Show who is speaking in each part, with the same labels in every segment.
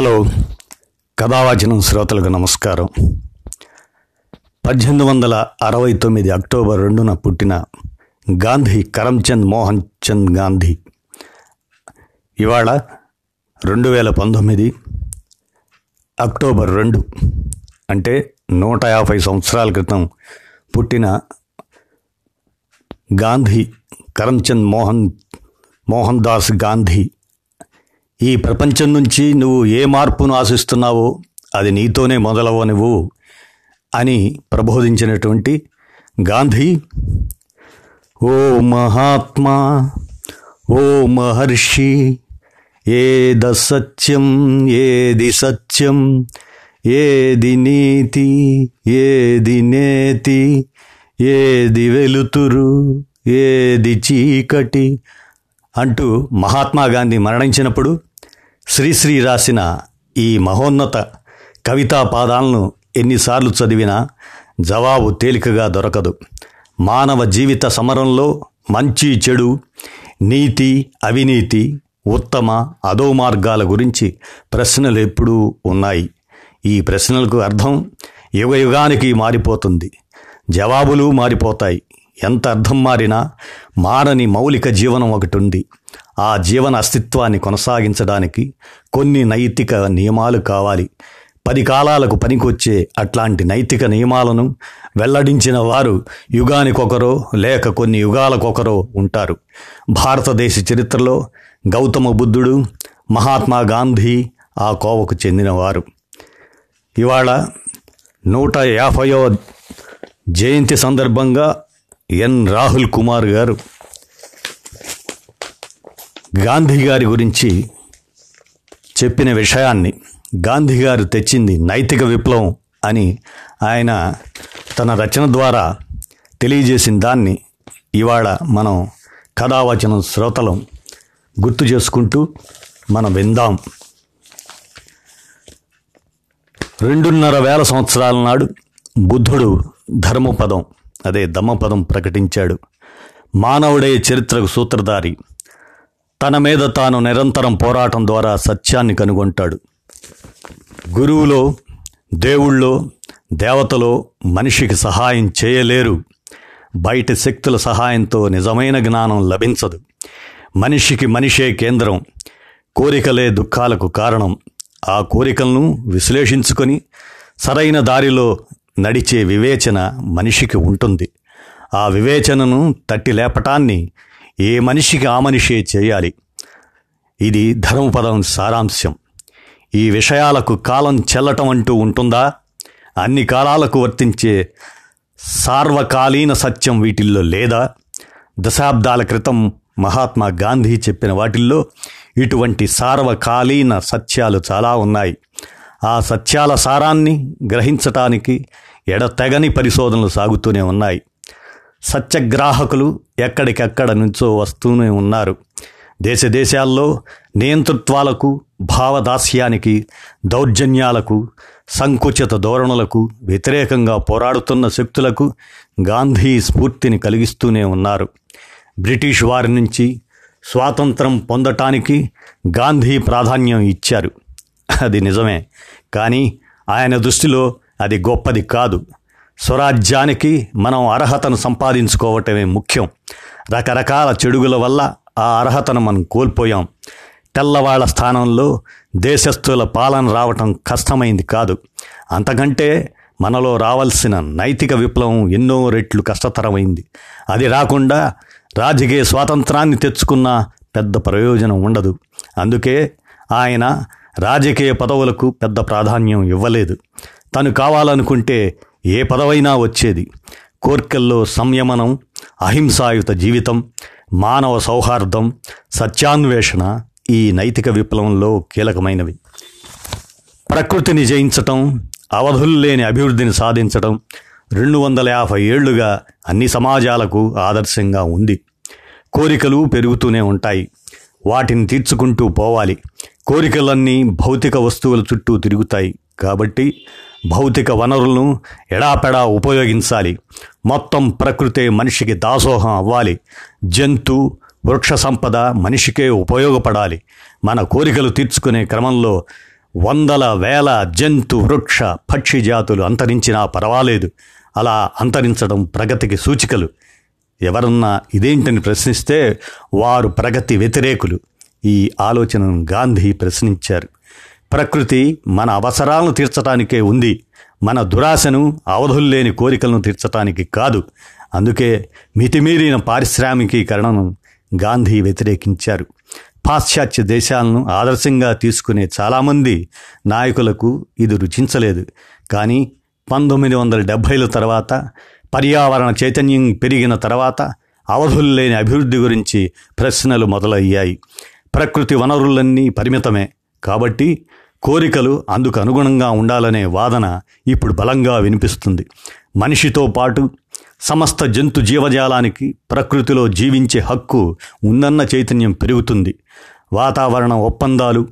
Speaker 1: Hello. కథావాచనం శ్రోతలకు నమస్కారం. పద్దెనిమిది వందల అరవై తొమ్మిది అక్టోబర్ రెండున పుట్టిన గాంధీ కరమ్చంద్ మోహన్ చంద్ గాంధీ. ఇవాళ రెండు వేల పంతొమ్మిది అక్టోబర్ రెండు అంటే నూట యాభై సంవత్సరాల క్రితం పుట్టిన గాంధీ కరమ్చంద్ మోహన్ మోహన్ దాస్ గాంధీ ఈ ప్రపంచం నుంచి నువ్వు ఏ మార్పును ఆశిస్తున్నావో అది నీతోనే మొదలవనివ్వు అని ప్రబోధించినటువంటి గాంధీ ఓ మహాత్మా ఓ మహర్షి ఏద సత్యం ఏది సత్యం ఏది నీతి ఏది నేతి ఏది వెలుతురు ఏది చీకటి అంటూ మహాత్మా గాంధీ మరణించినప్పుడు శ్రీశ్రీ రాసిన ఈ మహోన్నత కవితా పాదాలను ఎన్నిసార్లు చదివినా జవాబు తేలికగా దొరకదు. మానవ జీవిత సమరంలో మంచి చెడు నీతి అవినీతి ఉత్తమ అధో మార్గాల గురించి ప్రశ్నలు ఎప్పుడూ ఉన్నాయి. ఈ ప్రశ్నలకు అర్థం యుగ యుగానికి మారిపోతుంది. జవాబులు మారిపోతాయి. ఎంత అర్థం మారినా మారని మౌలిక జీవనం ఒకటి ఉంది. ఆ జీవన అస్తిత్వాన్ని కొనసాగించడానికి కొన్ని నైతిక నియమాలు కావాలి. పది కాలాలకు పనికొచ్చే అట్లాంటి నైతిక నియమాలను వెల్లడించిన వారు యుగానికొకరో లేక కొన్ని యుగాలకొకరో ఉంటారు. భారతదేశ చరిత్రలో గౌతమ బుద్ధుడు మహాత్మా గాంధీ ఆ కోవకు చెందినవారు. ఇవాళ నూట యాభైవ జయంతి సందర్భంగా ఎన్ రాహుల్ కుమార్ గారు గాంధీ గారి గురించి చెప్పిన విషయాన్ని గాంధీ గారు తెచ్చింది నైతిక విప్లవం అని ఆయన తన రచన ద్వారా తెలియజేసిన దాన్ని ఇవాళ మనం కథావచనం శ్రోతలం గుర్తు చేసుకుంటూ మనం విందాం. రెండున్నర వేల సంవత్సరాల నాడు బుద్ధుడు ధర్మపదం అదే దమ్మపదం ప్రకటించాడు. మానవుడే చరిత్రకు సూత్రధారి. తన మీద తాను నిరంతరం పోరాటం ద్వారా సత్యాన్ని కనుగొంటాడు. గురువులో దేవుళ్ళో దేవతలో మనిషికి సహాయం చేయలేరు. బయట శక్తుల సహాయంతో నిజమైన జ్ఞానం లభించదు. మనిషికి మనిషే కేంద్రం. కోరికలే దుఃఖాలకు కారణం. ఆ కోరికలను విశ్లేషించుకొని సరైన దారిలో నడిచే వివేచన మనిషికి ఉంటుంది. ఆ వివేచనను తట్టి లేపటాన్ని ఏ మనిషికి ఆ మనిషే చేయాలి? ఇది ధర్మపదం సారాంశం. ఈ విషయాలకు కాలం చెల్లటం అంటూ ఉంటుందా? అన్ని కాలాలకు వర్తించే సార్వకాలీన సత్యం వీటిల్లో లేదా? దశాబ్దాల క్రితం మహాత్మా గాంధీ చెప్పిన వాటిల్లో ఇటువంటి సార్వకాలీన సత్యాలు చాలా ఉన్నాయి. ఆ సత్యాల సారాన్ని గ్రహించటానికి ఎడతెగని పరిశోధనలు సాగుతూనే ఉన్నాయి. సత్యగ్రాహకులు ఎక్కడికెక్కడ నుంచో వస్తూనే ఉన్నారు. దేశ దేశాల్లో నియంతృత్వాలకు భావదాస్యానికి దౌర్జన్యాలకు సంకుచిత ధోరణులకు వ్యతిరేకంగా పోరాడుతున్న శక్తులకు గాంధీ స్ఫూర్తిని కలిగిస్తూనే ఉన్నారు. బ్రిటిష్ వారి నుంచి స్వాతంత్రం పొందటానికి గాంధీ ప్రాధాన్యం ఇచ్చారు. అది నిజమే కానీ ఆయన దృష్టిలో అది గొప్పది కాదు. స్వరాజ్యానికి మనం అర్హతను సంపాదించుకోవటమే ముఖ్యం. రకరకాల చెడుగుల వల్ల ఆ అర్హతను మనం కోల్పోయాం. తెల్లవాళ్ళ స్థానంలో దేశస్థుల పాలన రావటం కష్టమైంది కాదు. అంతకంటే మనలో రావాల్సిన నైతిక విప్లవం ఎన్నో రెట్లు కష్టతరమైంది. అది రాకుండా రాజకీయ స్వాతంత్రాన్ని తెచ్చుకున్న పెద్ద ప్రయోజనం ఉండదు. అందుకే ఆయన రాజకీయ పదవులకు పెద్ద ప్రాధాన్యం ఇవ్వలేదు. తను కావాలనుకుంటే ఏ పదవైనా వచ్చేది. కోర్కెల్లో సంయమనం అహింసాయుత జీవితం మానవ సౌహార్దం సత్యాన్వేషణ ఈ నైతిక విప్లవంలో కీలకమైనవి. ప్రకృతిని జయించటం అవధులు లేని అభివృద్ధిని సాధించటం రెండు వందల యాభై ఏళ్ళుగా అన్ని సమాజాలకు ఆదర్శంగా ఉంది. కోరికలు పెరుగుతూనే ఉంటాయి. వాటిని తీర్చుకుంటూ పోవాలి. కోరికలన్నీ భౌతిక వస్తువుల చుట్టూ తిరుగుతాయి. కాబట్టి భౌతిక వనరులను ఎడాపెడా ఉపయోగించాలి. మొత్తం ప్రకృతే మనిషికి దాసోహం అవ్వాలి. జంతు వృక్ష సంపద మనిషికే ఉపయోగపడాలి. మన కోరికలు తీర్చుకునే క్రమంలో వందల వేల జంతు వృక్ష పక్షి జాతులు అంతరించినా పర్వాలేదు. అలా అంతరించడం ప్రగతికి సూచికలు. ఎవరన్నా ఇదేంటని ప్రశ్నిస్తే వారు ప్రగతి వ్యతిరేకులు. ఈ ఆలోచనను గాంధీ ప్రశ్నించారు. ప్రకృతి మన అవసరాలను తీర్చటానికే ఉంది. మన దురాశను అవధుల్లేని కోరికలను తీర్చటానికి కాదు. అందుకే మితిమీరిన పారిశ్రామికీకరణను గాంధీ వ్యతిరేకించారు. పాశ్చాత్య దేశాలను ఆదర్శంగా తీసుకునే చాలామంది నాయకులకు ఇది రుచించలేదు. కానీ పంతొమ్మిది వందల డెబ్భైల తర్వాత పర్యావరణ చైతన్యం పెరిగిన తర్వాత అవధుల్లేని అభివృద్ధి గురించి ప్రశ్నలు మొదలయ్యాయి. ప్రకృతి వనరులన్నీ పరిమితమే. కాబట్టి కోరికలు అందుకు అనుగుణంగా ఉండాలనే వాదన ఇప్పుడు బలంగా వినిపిస్తుంది. మనిషితో పాటు సమస్త జంతు జీవజాలానికి ప్రకృతిలో జీవించే హక్కు ఉందన్న చైతన్యం పెరుగుతుంది. వాతావరణ ఒప్పందాలు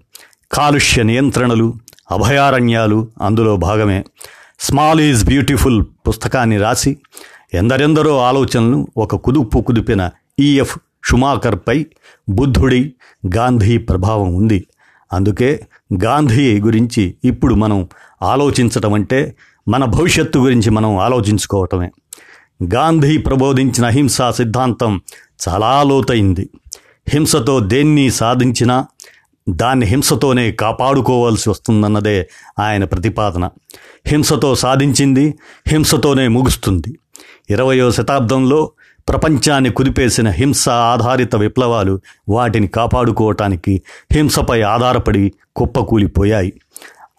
Speaker 1: కాలుష్య నియంత్రణలు అభయారణ్యాలు అందులో భాగమే. స్మాల్ ఈజ్ బ్యూటిఫుల్ పుస్తకాన్ని రాసి ఎందరెందరో ఆలోచనలు ఒక కుదుపు కుదిపిన ఈఎఫ్ షుమాకర్పై బుద్ధుడి గాంధీ ప్రభావం ఉంది. అందుకే గాంధీ గురించి ఇప్పుడు మనం ఆలోచించటం అంటే మన భవిష్యత్తు గురించి మనం ఆలోచించుకోవటమే. గాంధీ ప్రబోధించిన హింసా సిద్ధాంతం చాలా లోతైంది. హింసతో దేన్ని సాధించినా దాన్ని హింసతోనే కాపాడుకోవాల్సి వస్తుందన్నదే ఆయన ప్రతిపాదన. హింసతో సాధించింది హింసతోనే ముగుస్తుంది. ఇరవయో శతాబ్దంలో ప్రపంచాన్ని కుదిపేసిన హింస ఆధారిత విప్లవాలు వాటిని కాపాడుకోవటానికి హింసపై ఆధారపడి కుప్పకూలిపోయాయి.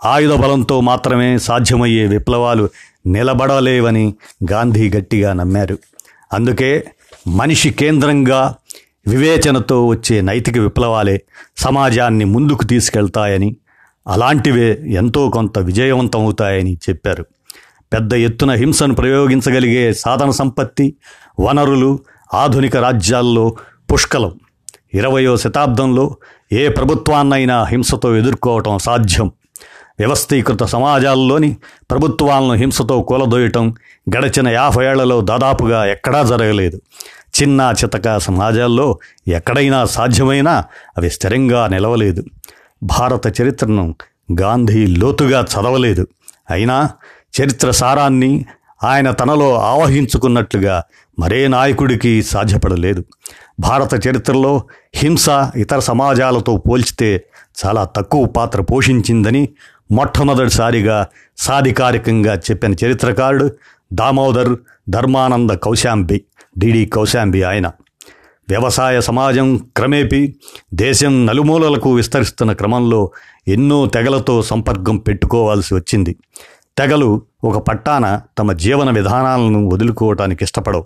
Speaker 1: ఆయుధ బలంతో మాత్రమే సాధ్యమయ్యే విప్లవాలు నిలబడలేవని గాంధీ గట్టిగా నమ్మారు. అందుకే మనిషి కేంద్రంగా వివేచనతో వచ్చే నైతిక విప్లవాలే సమాజాన్ని ముందుకు తీసుకెళ్తాయని అలాంటివే ఎంతో కొంత విజయవంతమవుతాయని చెప్పారు. పెద్ద ఎత్తున హింసను ప్రయోగించగలిగే సాధన సంపత్తి వనరులు ఆధునిక రాజ్యాల్లో పుష్కలం. ఇరవయో శతాబ్దంలో ఏ ప్రభుత్వాన్నైనా హింసతో ఎదుర్కోవటం సాధ్యం. వ్యవస్థీకృత సమాజాల్లోని ప్రభుత్వాలను హింసతో కూలదోయటం గడిచిన యాభై ఏళ్ళలో దాదాపుగా ఎక్కడా జరగలేదు. చిన్న చితక సమాజాల్లో ఎక్కడైనా సాధ్యమైనా అవి స్థిరంగా నిలవలేదు. భారత చరిత్రను గాంధీ లోతుగా చదవలేదు. అయినా చరిత్ర సారాన్ని ఆయన తనలో ఆవహించుకున్నట్లుగా మరే నాయకుడికి సాధ్యపడలేదు. భారత చరిత్రలో హింస ఇతర సమాజాలతో పోల్చితే చాలా తక్కువ పాత్ర పోషించిందని మొట్టమొదటిసారిగా సాధికారికంగా చెప్పిన చరిత్రకారుడు దామోదర్ ధర్మానంద కౌశాంబి డిడి కౌశాంబి ఆయన. వ్యవసాయ సమాజం క్రమేపీ దేశం నలుమూలలకు విస్తరిస్తున్న క్రమంలో ఎన్నో తెగలతో సంపర్కం పెట్టుకోవాల్సి వచ్చింది. తెగలు ఒక పట్టాన తమ జీవన విధానాలను వదులుకోవటానికి ఇష్టపడవు.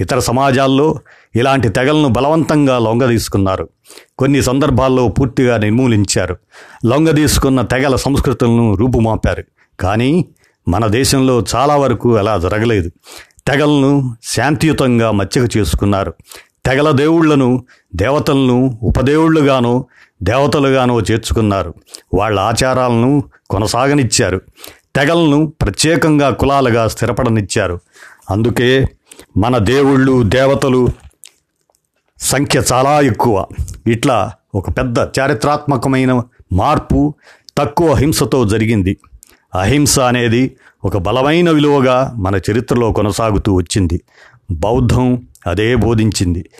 Speaker 1: ఇతర సమాజాల్లో ఇలాంటి తెగలను బలవంతంగా లొంగదీసుకున్నారు. కొన్ని సందర్భాల్లో పూర్తిగా నిర్మూలించారు. లొంగదీసుకున్న తెగల సంస్కృతులను రూపుమాపారు. కానీ మన దేశంలో చాలా వరకు అలా జరగలేదు. తెగలను శాంతియుతంగా మచ్చక చేసుకున్నారు. తెగల దేవుళ్ళను దేవతలను ఉపదేవుళ్ళుగానో దేవతలుగానో చేర్చుకున్నారు. వాళ్ళ ఆచారాలను కొనసాగనిచ్చారు. తెగలను ప్రత్యేకంగా కులాలుగా స్థిరపడనిచ్చారు. అందుకే మన దేవుళ్ళు దేవతలు సంఖ్య చాలా ఎక్కువ. ఇట్లా ఒక పెద్ద చారిత్రాత్మకమైన మార్పు తక్కువ హింసతో జరిగింది. అహింస అనేది ఒక బలమైన విలువగా మన చరిత్రలో కొనసాగుతూ వచ్చింది. బౌద్ధం అదే బోధించింది.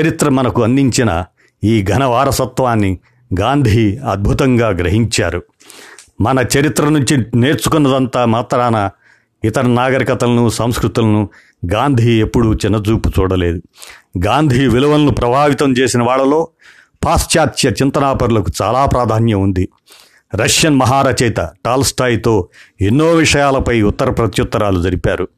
Speaker 1: చరిత్ర మనకు అందించిన ఈ ఘన వారసత్వాన్ని గాంధీ అద్భుతంగా గ్రహించారు. మన చరిత్ర నుంచి నేర్చుకున్నదంతా మాత్రాన ఇతర నాగరికతలను సంస్కృతులను గాంధీ ఎప్పుడూ చిన్నచూపు చూడలేదు. గాంధీ విలువలను ప్రభావితం చేసిన వాళ్ళలో పాశ్చాత్య చింతనాపరులకు చాలా ప్రాధాన్యం ఉంది. రష్యన్ మహారచయిత టాల్స్టాయ్తో ఎన్నో విషయాలపై ఉత్తర ప్రత్యుత్తరాలు జరిపారు.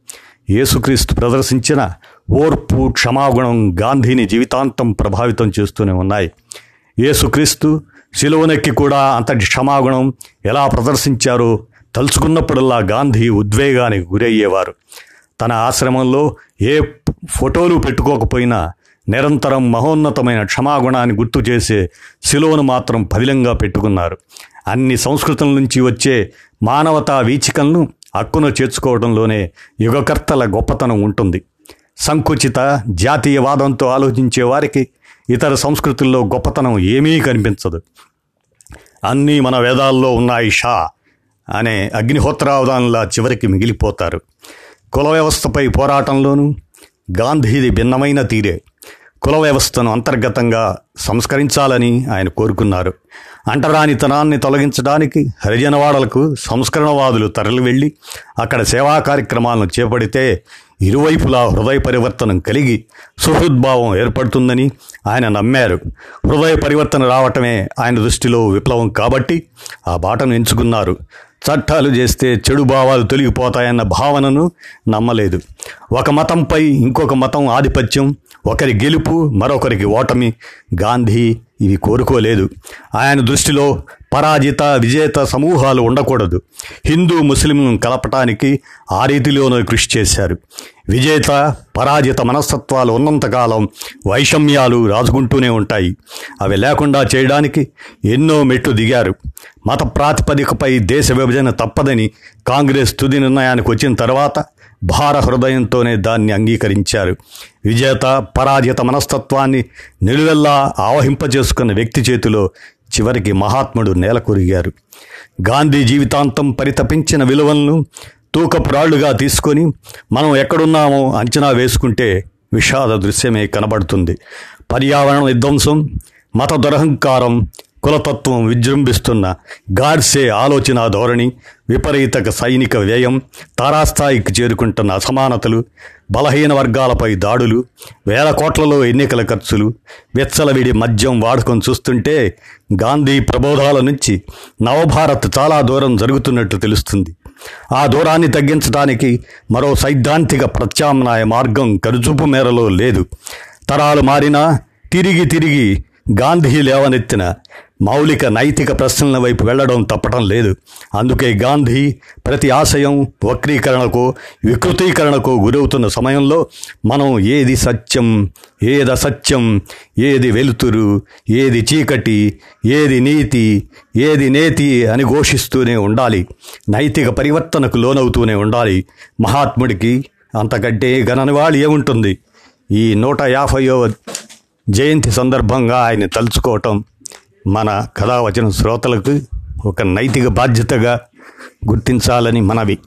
Speaker 1: యేసుక్రీస్తు ప్రదర్శించిన ఓర్పు క్షమాగుణం గాంధీని జీవితాంతం ప్రభావితం చేస్తూనే ఉన్నాయి. యేసుక్రీస్తు శిలువనెక్కి కూడా అంతటి క్షమాగుణం ఎలా ప్రదర్శించారో తలుచుకున్నప్పుడల్లా గాంధీ ఉద్వేగానికి గురయ్యేవారు. తన ఆశ్రమంలో ఏ ఫోటోలు పెట్టుకోకపోయినా నిరంతరం మహోన్నతమైన క్షమాగుణాన్ని గుర్తు చేసే శిలువను మాత్రం పదిలంగా పెట్టుకున్నారు. అన్ని సంస్కృతుల నుంచి వచ్చే మానవతా వీచికలను హక్కును చేర్చుకోవడంలోనే యుగకర్తల గొప్పతనం ఉంటుంది. సంకుచిత జాతీయవాదంతో ఆలోచించే వారికి ఇతర సంస్కృతుల్లో గొప్పతనం ఏమీ కనిపించదు. అన్నీ మన వేదాల్లో ఉన్నాయి షా అనే అగ్నిహోత్రావధానంలా చివరికి మిగిలిపోతారు. కుల వ్యవస్థపై పోరాటంలోనూ గాంధీది భిన్నమైన తీరే. కుల వ్యవస్థను అంతర్గతంగా సంస్కరించాలని ఆయన కోరుకున్నారు. అంటరానితనాన్ని తొలగించడానికి హరిజనవాడలకు సంస్కరణవాదులు తరలి వెళ్ళి అక్కడ సేవా కార్యక్రమాలను చేపడితే ఇరువైపులా హృదయ పరివర్తనం కలిగి సుహృద్భావం ఏర్పడుతుందని ఆయన నమ్మారు. హృదయ పరివర్తన రావటమే ఆయన దృష్టిలో విప్లవం కాబట్టి ఆ బాటను ఎంచుకున్నారు. చట్టాలు చేస్తే చెడు భావాలు తొలగిపోతాయన్న భావనను నమ్మలేదు. ఒక మతంపై ఇంకొక మతం ఆధిపత్యం ఒకరి గెలుపు మరొకరికి ఓటమి. గాంధీ ఇవి కోరుకోలేదు. ఆయన దృష్టిలో పరాజిత విజేత సమూహాలు ఉండకూడదు. హిందూ ముస్లింలను కలపటానికి ఆ రీతిలోనూ కృషి చేశారు. విజేత పరాజిత మనస్తత్వాలు ఉన్నంతకాలం వైషమ్యాలు రాజుకుంటూనే ఉంటాయి. అవి లేకుండా చేయడానికి ఎన్నో మెట్లు దిగారు. మత ప్రాతిపదికపై దేశ విభజన తప్పదని కాంగ్రెస్ తుది నిర్ణయానికి వచ్చిన తర్వాత భార హృదయంతోనే దాన్ని అంగీకరించారు. విజేత పరాజిత మనస్తత్వాన్ని నిలువెల్లా ఆవహింపజేసుకున్న వ్యక్తి చేతిలో చివరికి మహాత్ముడు నేలకొరిగారు. గాంధీ జీవితాంతం పరితపించిన విలువలను తూకపురాళ్ళుగా తీసుకొని మనం ఎక్కడున్నామో అంచనా వేసుకుంటే విషాద దృశ్యమే కనబడుతుంది. పర్యావరణ విధ్వంసం మత దురహంకారం కులతత్వం విజృంభిస్తున్న గాడ్సే ఆలోచన ధోరణి విపరీత సైనిక వ్యయం తారాస్థాయికి చేరుకుంటున్న అసమానతలు బలహీన వర్గాలపై దాడులు వేల కోట్లలో ఎన్నికల ఖర్చులు వెచ్చలవిడి మద్యం వాడకం చూస్తుంటే గాంధీ ప్రబోధాల నుంచి నవభారత్ చాలా దూరం జరుగుతున్నట్టు తెలుస్తుంది. ఆ దూరాన్ని తగ్గించడానికి మరో సైద్ధాంతిక ప్రత్యామ్నాయ మార్గం కరుచూపు మేరలో లేదు. తరాలు మారినా తిరిగి తిరిగి గాంధీ లేవనెత్తిన మౌలిక నైతిక ప్రశ్నల వైపు వెళ్ళడం తప్పటం లేదు. అందుకే గాంధీ ప్రతి ఆశయం వక్రీకరణకు వికృతీకరణకు గురవుతున్న సమయంలో మనం ఏది సత్యం ఏది అసత్యం ఏది వెలుతురు ఏది చీకటి ఏది నీతి ఏది నేతి అని ఘోషిస్తూనే ఉండాలి. నైతిక పరివర్తనకు లోనవుతూనే ఉండాలి. మహాత్ముడికి అంతకంటే ఘననివాళి ఏముంటుంది? ఈ నూట యాభైవ జయంతి సందర్భంగా ఆయన తలుచుకోవటం మన కథావచన శ్రోతలకు ఒక నైతిక బాధ్యతగా గుర్తించాలని మనవి.